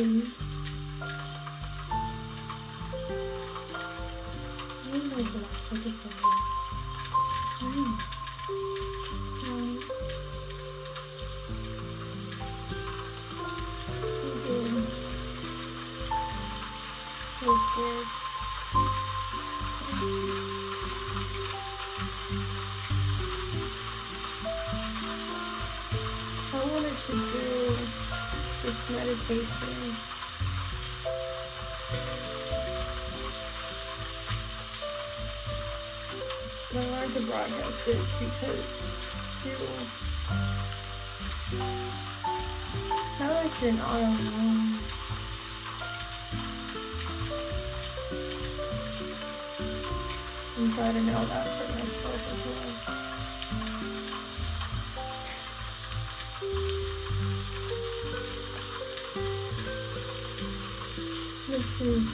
Um, he did. It. I wanted to do this meditation. I wanted to broadcast it because to now that you're not alone. And try to know that This is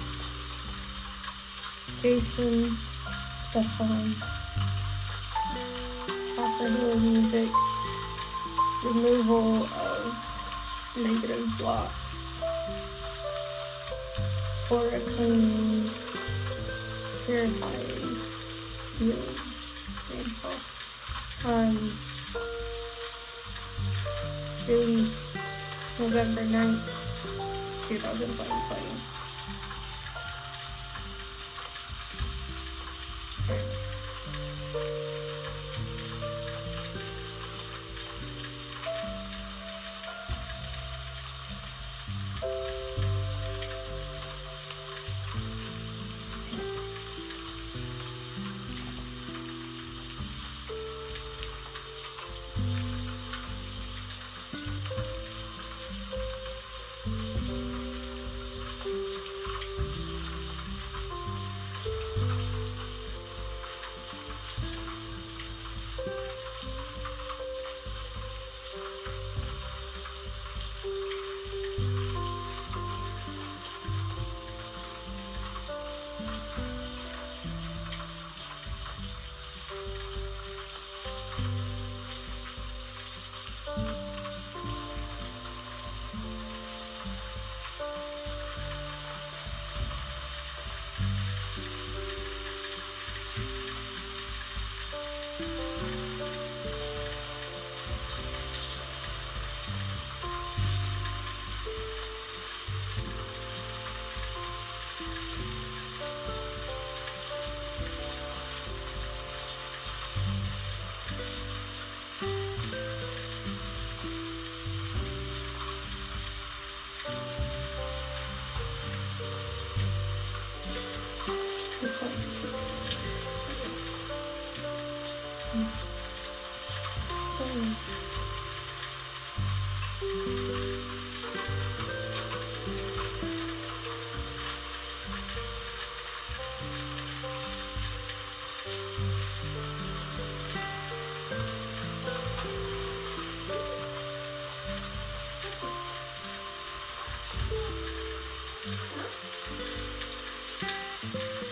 Jason Stefan. Healing music. Removal of negative blocks. For a cleaning, purifying, healing. Um, released November 9th, 2020. Thank you.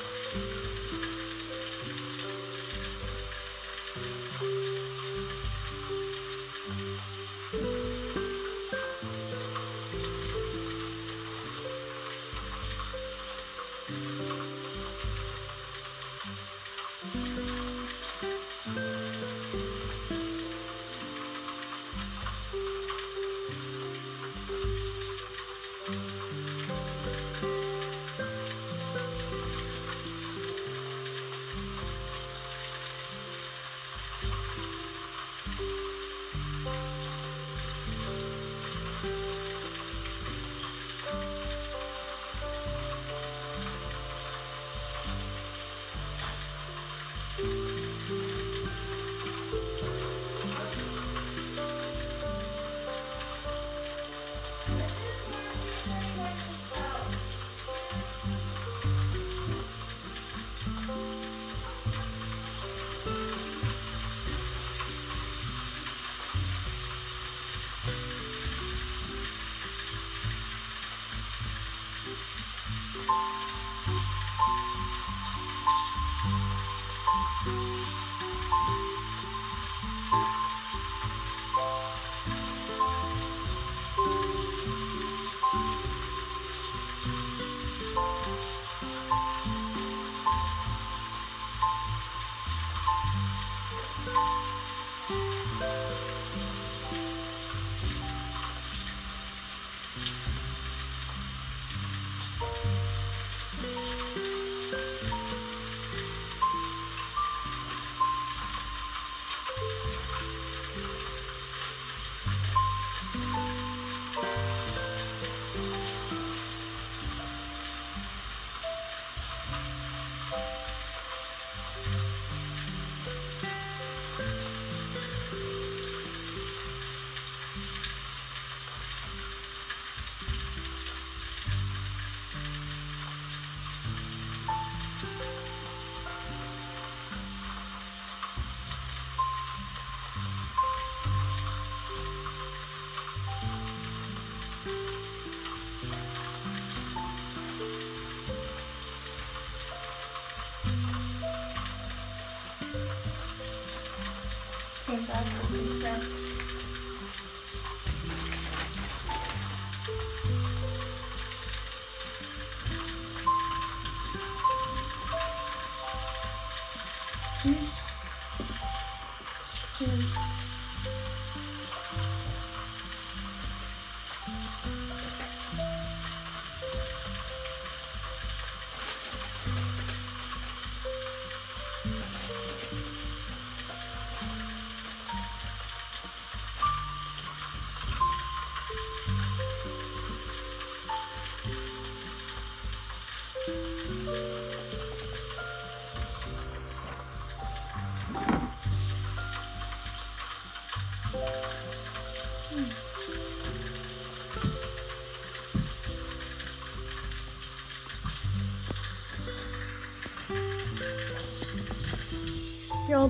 Came back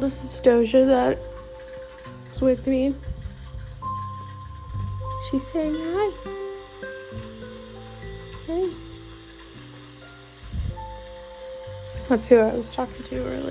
this is Doja that's with me. She's saying hi. Hey. That's who I was talking to earlier.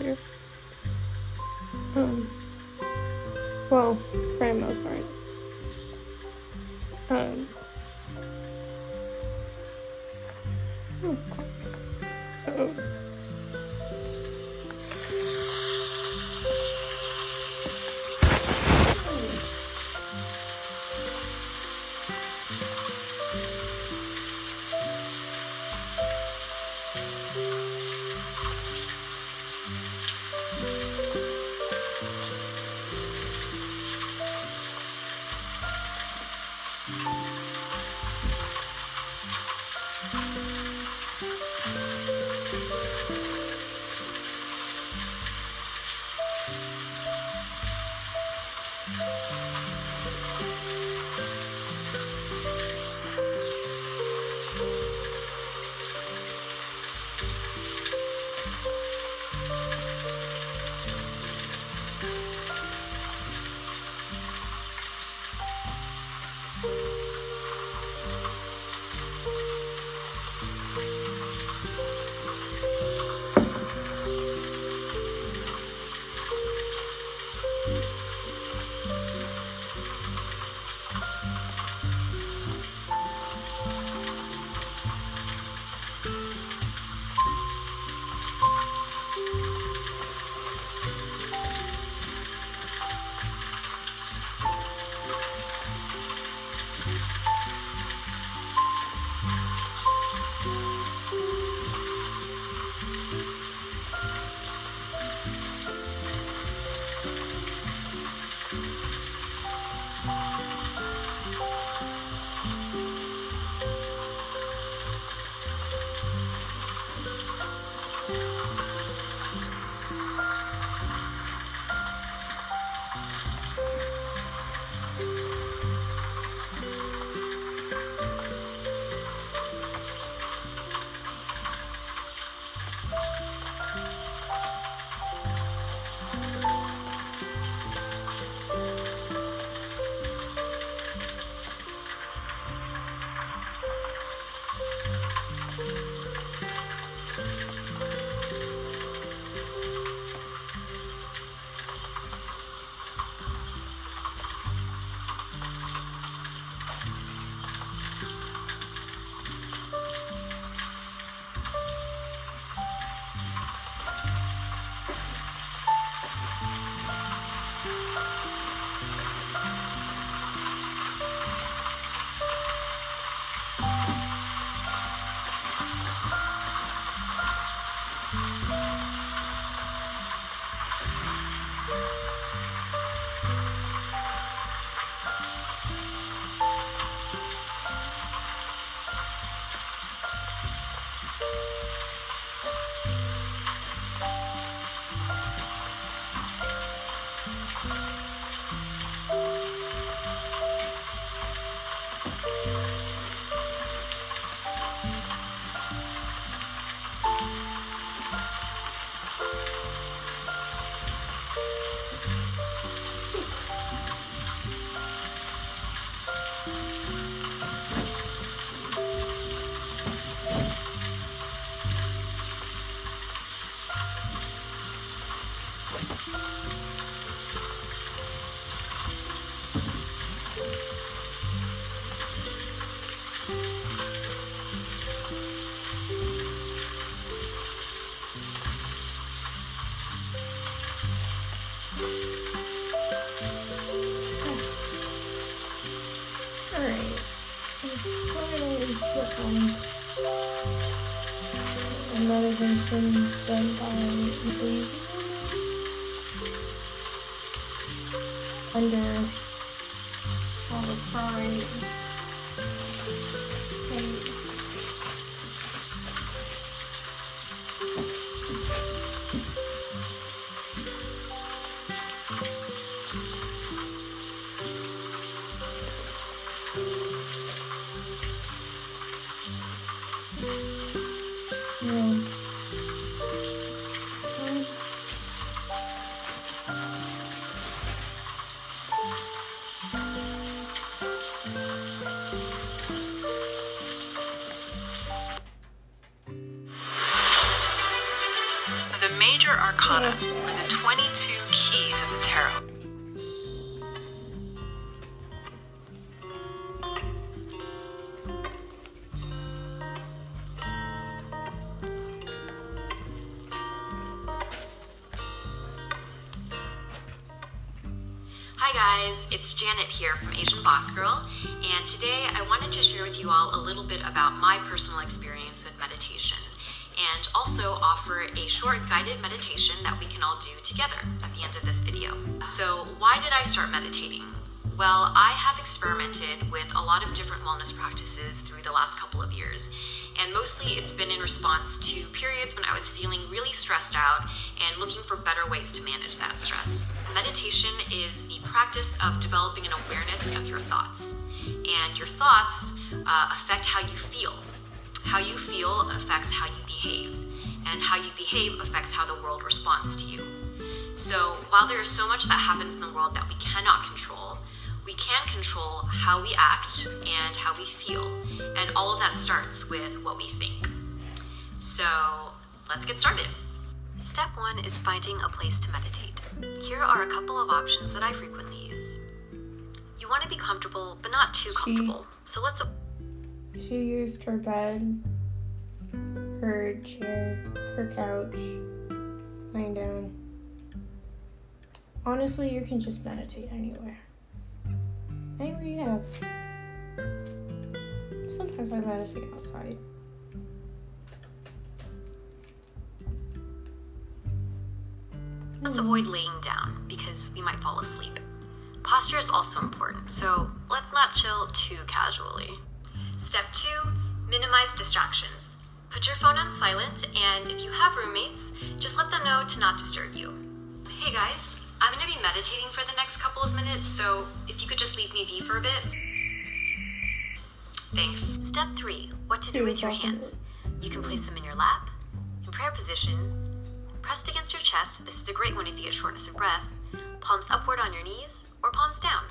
Another version Janet here from Asian Boss Girl, and today I wanted to share with you all a little bit about my personal experience with meditation and also offer a short guided meditation that we can all do together at the end of this video. So, why did I start meditating? Well, I have experimented with a lot of different wellness practices through the last couple of years, and mostly it's been in response to periods when I was feeling really stressed out and looking for better ways to manage that stress. Meditation is the practice of developing an awareness of your thoughts, and your thoughts uh, affect how you feel. How you feel affects how you behave, and how you behave affects how the world responds to you. So, while there is so much that happens in the world that we cannot control, we can control how we act and how we feel, and all of that starts with what we think. So, let's get started. Step one is finding a place to meditate. Here are a couple of options that I frequently use. You want to be comfortable, but not too comfortable. So let's She used her bed, her chair, her couch, lying down. Honestly, you can just meditate anywhere. Anywhere you have. Sometimes I meditate outside. Let's avoid laying down because we might fall asleep. Posture is also important, so let's not chill too casually. Step two minimize distractions. Put your phone on silent, and if you have roommates, just let them know to not disturb you. Hey guys, I'm gonna be meditating for the next couple of minutes, so if you could just leave me be for a bit. Thanks. Step three what to do with your hands. You can place them in your lap, in prayer position, pressed against your chest. This is a great one if you get shortness of breath. Palms upward on your knees or palms down.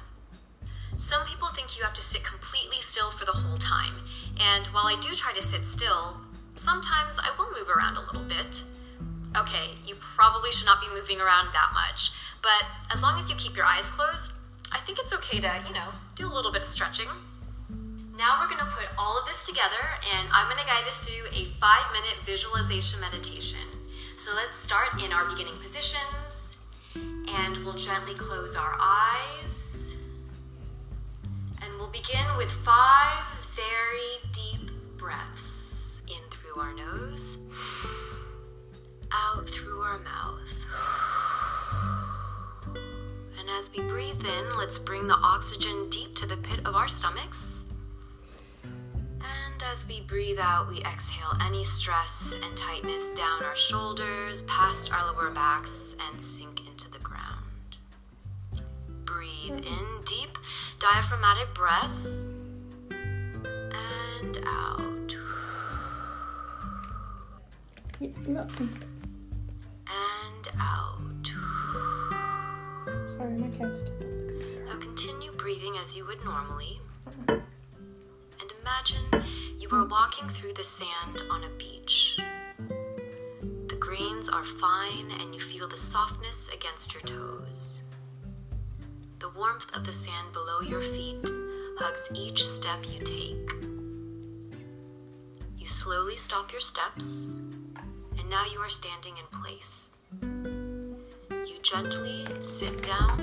Some people think you have to sit completely still for the whole time, and while I do try to sit still, sometimes I will move around a little bit. Okay, you probably should not be moving around that much, but as long as you keep your eyes closed, I think it's okay to, you know, do a little bit of stretching. Now we're gonna put all of this together, and I'm gonna guide us through a five minute visualization meditation. So let's start in our beginning positions, and we'll gently close our eyes. And we'll begin with five very deep breaths in through our nose, out through our mouth. As we breathe in, let's bring the oxygen deep to the pit of our stomachs. And as we breathe out, we exhale any stress and tightness down our shoulders, past our lower backs, and sink into the ground. Breathe in deep, diaphragmatic breath, and out. And out. Sorry, my. Now continue breathing as you would normally. And imagine you are walking through the sand on a beach. The grains are fine and you feel the softness against your toes. The warmth of the sand below your feet hugs each step you take. You slowly stop your steps, and now you are standing in place. Gently sit down,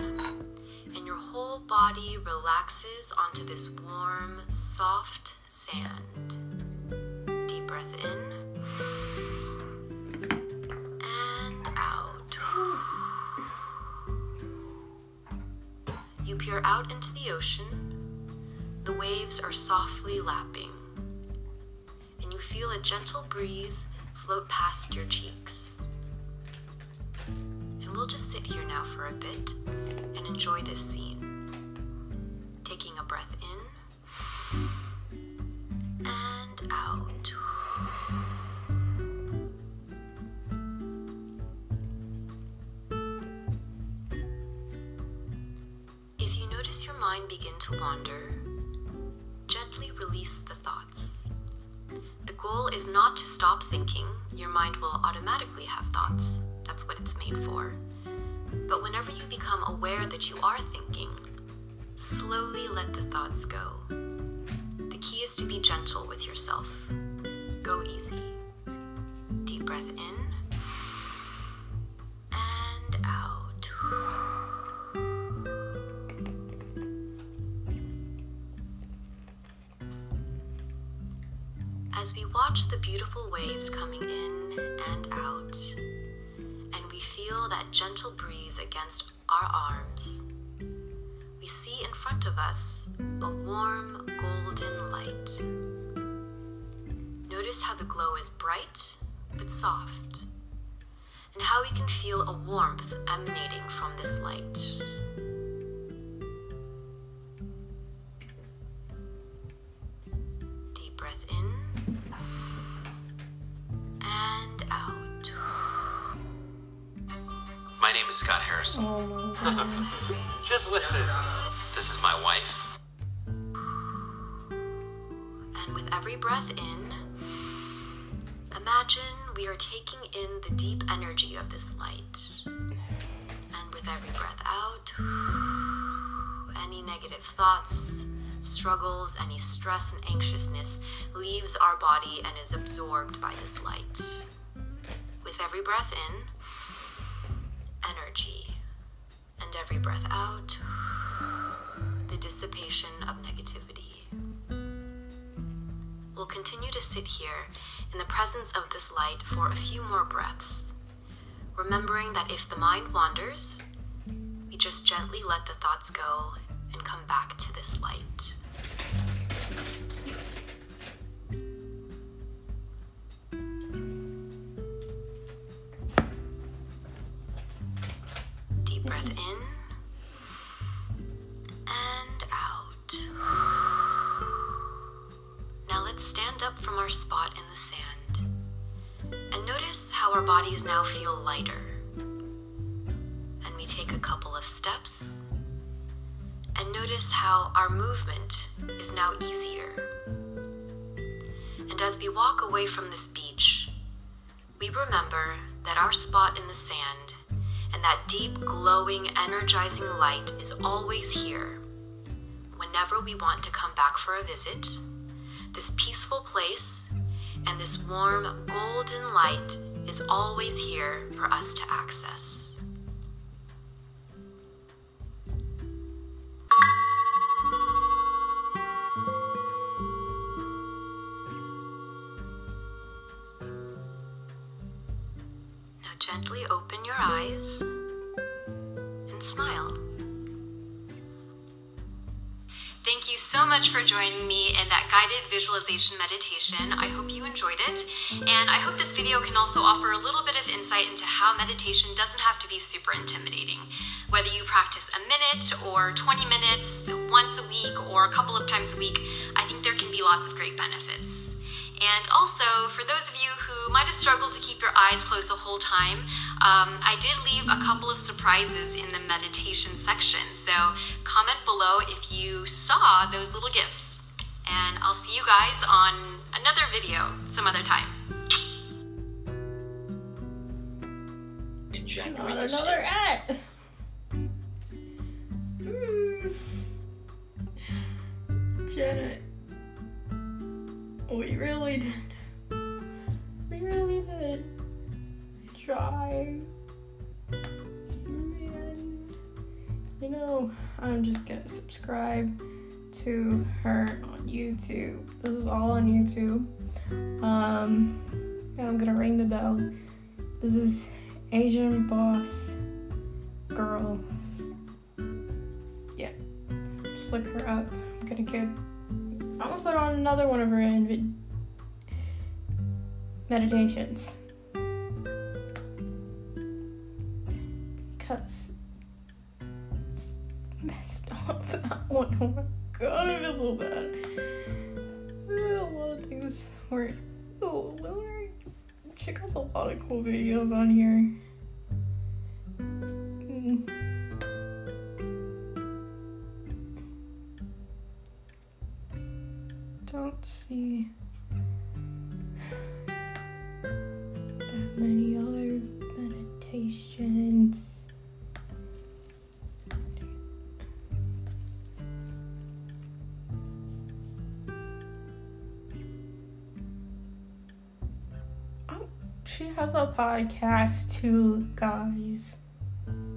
and your whole body relaxes onto this warm, soft sand. Deep breath in and out. You peer out into the ocean. The waves are softly lapping, and you feel a gentle breeze float past your cheeks. We'll just sit here now for a bit and enjoy this scene. Taking a breath in and out. If you notice your mind begin to wander, gently release the thoughts. The goal is not to stop thinking, your mind will automatically have thoughts. That's what it's made for. Whenever you become aware that you are thinking, slowly let the thoughts go. The key is to be gentle with yourself. Go easy. Deep breath in the glow is bright but soft, and how we can feel a warmth emanating from this light. Deep breath in and out. My name is Scott Harrison. Oh. Just listen. This is my wife. And with every breath in, imagine we are taking in the deep energy of this light. And with every breath out, any negative thoughts, struggles, any stress and anxiousness leaves our body and is absorbed by this light. With every breath in, energy. And every breath out, the dissipation of negativity. We'll continue to sit here in the presence of this light for a few more breaths, remembering that if the mind wanders, we just gently let the thoughts go and come back to this light. Away from this beach, we remember that our spot in the sand and that deep, glowing, energizing light is always here. Whenever we want to come back for a visit, this peaceful place and this warm, golden light is always here for us to access. For joining me in that guided visualization meditation. I hope you enjoyed it, and I hope this video can also offer a little bit of insight into how meditation doesn't have to be super intimidating. Whether you practice a minute or 20 minutes, once a week, or a couple of times a week, I think there can be lots of great benefits. And also, for those of you who might have struggled to keep your eyes closed the whole time, um, I did leave a couple of surprises in the meditation section. So comment below if you saw those little gifts. And I'll see you guys on another video some other time. In January Not this another year. ad. Hmm. Janet, we really did. Subscribe to her on YouTube. This is all on YouTube. Um, and I'm gonna ring the bell. This is Asian boss girl. Yeah. Just look her up. I'm gonna get I'm gonna put on another one of her meditations. Oh my god, I feel so bad. A lot of things were oh Lunar she got a lot of cool videos on here. Mm. Don't see has a podcast too, guys.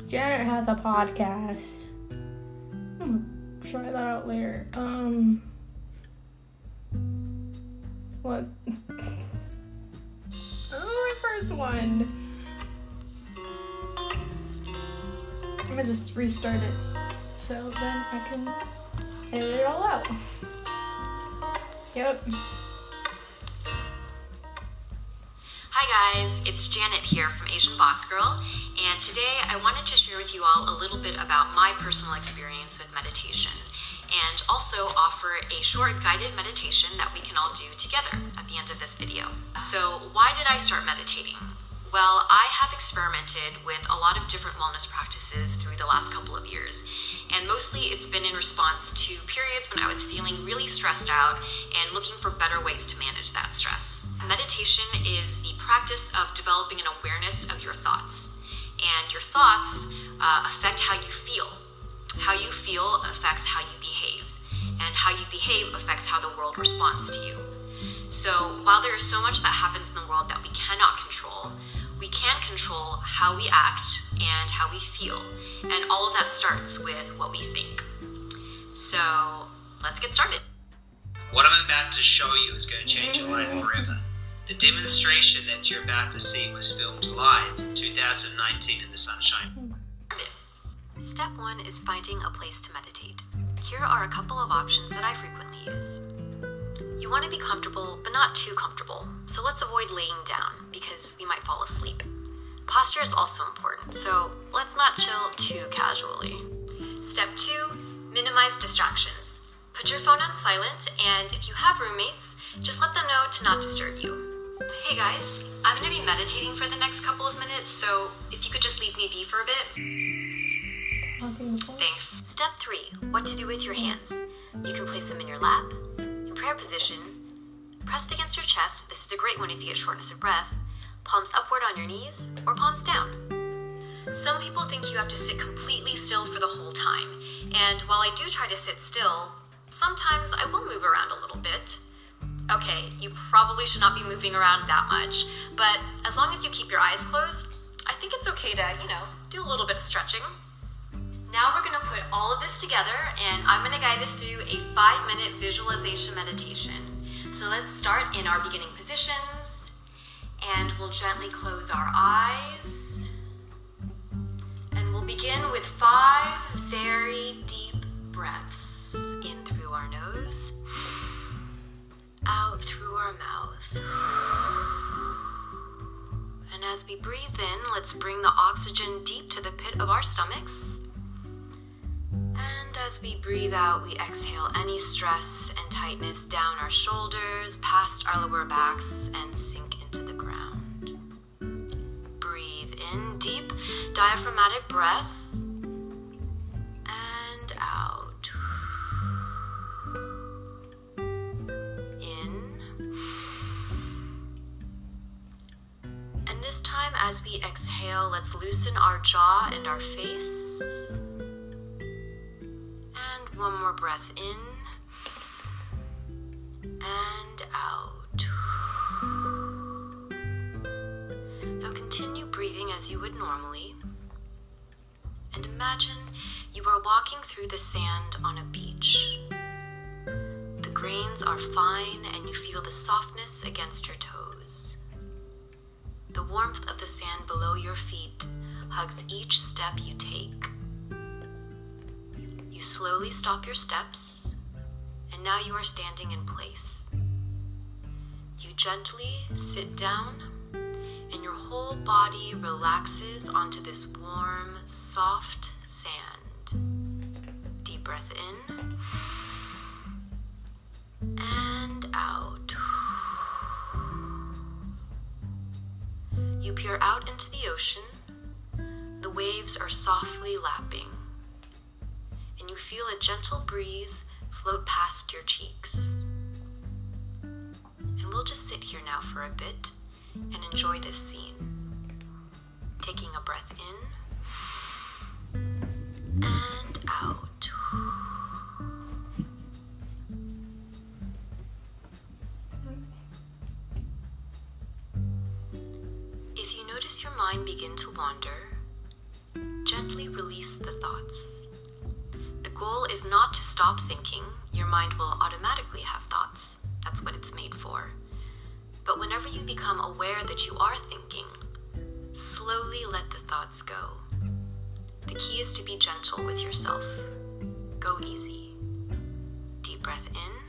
Janet has a podcast. I'm gonna try that out later. Um, what? this is my first one. I'm gonna just restart it so then I can edit it all out. Yep. Guys, it's Janet here from Asian Boss Girl, and today I wanted to share with you all a little bit about my personal experience with meditation and also offer a short guided meditation that we can all do together at the end of this video. So, why did I start meditating? Well, I have experimented with a lot of different wellness practices through the last couple of years, and mostly it's been in response to periods when I was feeling really stressed out and looking for better ways to manage that stress. Meditation is the practice of developing an awareness of your thoughts, and your thoughts uh, affect how you feel. How you feel affects how you behave, and how you behave affects how the world responds to you. So, while there is so much that happens in the world that we cannot control, we can control how we act and how we feel. And all of that starts with what we think. So, let's get started. What I'm about to show you is going to change your life forever. The demonstration that you're about to see was filmed live in 2019 in the Sunshine Step one is finding a place to meditate. Here are a couple of options that I frequently use. You want to be comfortable, but not too comfortable, so let's avoid laying down because we might fall asleep. Posture is also important, so let's not chill too casually. Step two minimize distractions. Put your phone on silent, and if you have roommates, just let them know to not disturb you. Hey guys, I'm to be meditating for the next couple of minutes, so if you could just leave me be for a bit. Thanks. Step three what to do with your hands. You can place them in your lap, in prayer position, pressed against your chest. This is a great one if you get shortness of breath. Palms upward on your knees, or palms down. Some people think you have to sit completely still for the whole time, and while I do try to sit still, sometimes I will move around a little bit. Okay, you probably should not be moving around that much, but as long as you keep your eyes closed, I think it's okay to, you know, do a little bit of stretching. Now we're to put all of this together and I'm to guide us through a five minute visualization meditation. So let's start in our beginning positions and we'll gently close our eyes. And we'll begin with five very deep breaths in through our nose, out through our mouth. And as we breathe in, let's bring the oxygen deep to the pit of our stomachs. As we breathe out, we exhale any stress and tightness down our shoulders, past our lower backs, and sink into the ground. Breathe in deep, diaphragmatic breath. And out. In. And this time, as we exhale, let's loosen our jaw and our face. One more breath in and out. Now continue breathing as you would normally. And imagine you are walking through the sand on a beach. The grains are fine and you feel the softness against your toes. The warmth of the sand below your feet hugs each step you take. You slowly stop your steps, and now you are standing in place. You gently sit down, and your whole body relaxes onto this warm, soft sand. Deep breath in and out. You peer out into the ocean. The waves are softly lapping and you feel a gentle breeze float past your cheeks. And we'll just sit here now for a bit and enjoy this scene. Taking a breath in and out. If you notice your mind begin to wander, gently release the thoughts. Goal is not to stop thinking. Your mind will automatically have thoughts. That's what it's made for. But whenever you become aware that you are thinking, slowly let the thoughts go. The key is to be gentle with yourself. Go easy. Deep breath in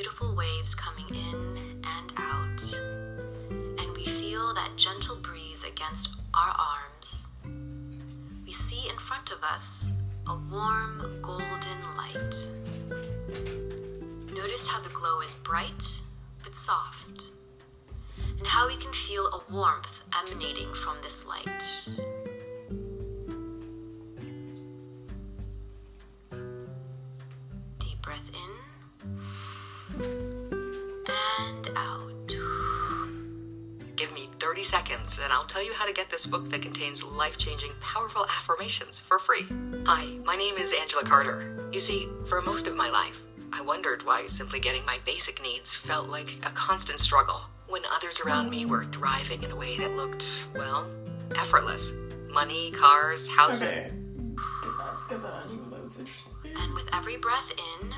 beautiful waves coming in and out, and we feel that gentle breeze against our arms, we see in front of us a warm golden light. Notice how the glow is bright but soft, and how we can feel a warmth emanating from this light. And I'll tell you how to get this book that contains life changing, powerful affirmations for free. Hi, my name is Angela Carter. You see, for most of my life, I wondered why simply getting my basic needs felt like a constant struggle when others around me were thriving in a way that looked, well, effortless. Money, cars, houses. Okay. Skip that, skip that, even though it's interesting. And with every breath in,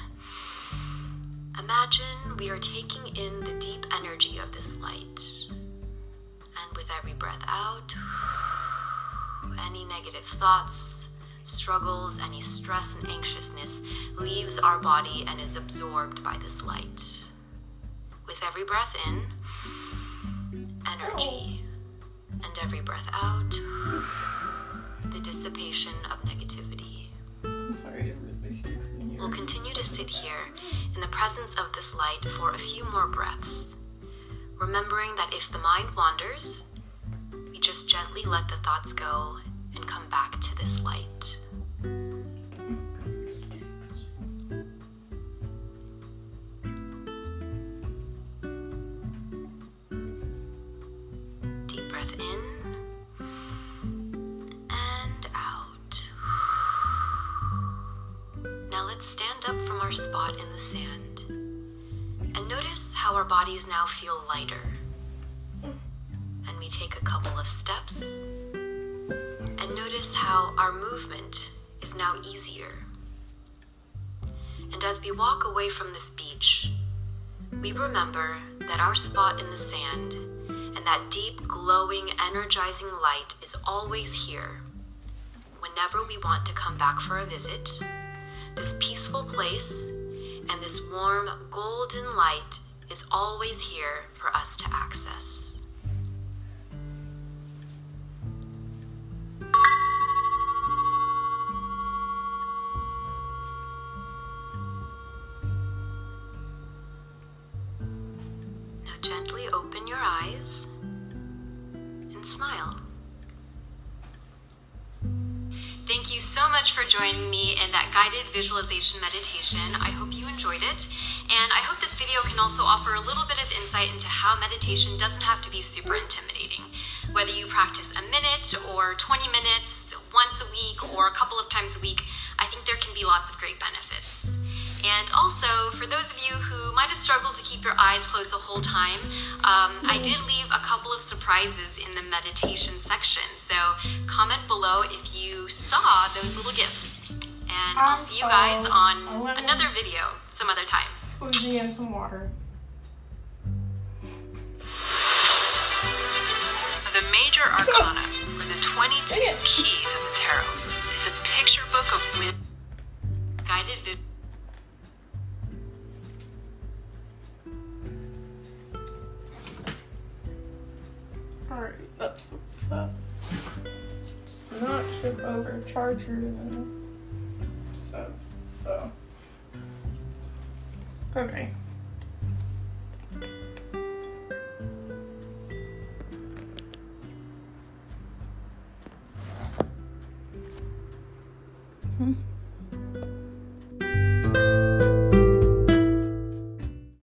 imagine we are taking in the deep energy of this light. And with every breath out, any negative thoughts, struggles, any stress and anxiousness leaves our body and is absorbed by this light. With every breath in, energy. And every breath out, the dissipation of negativity. I'm sorry, it really sticks in here. We'll continue to sit here in the presence of this light for a few more breaths, remembering that if the mind wanders, we just gently let the thoughts go and come back to this light. Deep breath in and out. Now let's stand up from our spot in the sand and notice how our bodies now feel lighter. And we take a couple of steps and notice how our movement is now easier. And as we walk away from this beach, we remember that our spot in the sand and that deep, glowing, energizing light is always here. Whenever we want to come back for a visit, this peaceful place and this warm, golden light is always here for us to access. Now gently open your eyes and smile. Thank you so much for joining me in that guided visualization meditation. I enjoyed it. And I hope this video can also offer a little bit of insight into how meditation doesn't have to be super intimidating. Whether you practice a minute or 20 minutes, once a week, or a couple of times a week, I think there can be lots of great benefits. And also, for those of you who might have struggled to keep your eyes closed the whole time, um, I did leave a couple of surprises in the meditation section. So comment below if you saw those little gifts. And I'll see you guys on another video some other time. Squeezing in some water. The Major Arcana, or the 22 Keys of the Tarot, is a picture book of wisdom. Guided vi- Alright, that's that. Let's not trip over chargers and stuff. So. Okay. hmm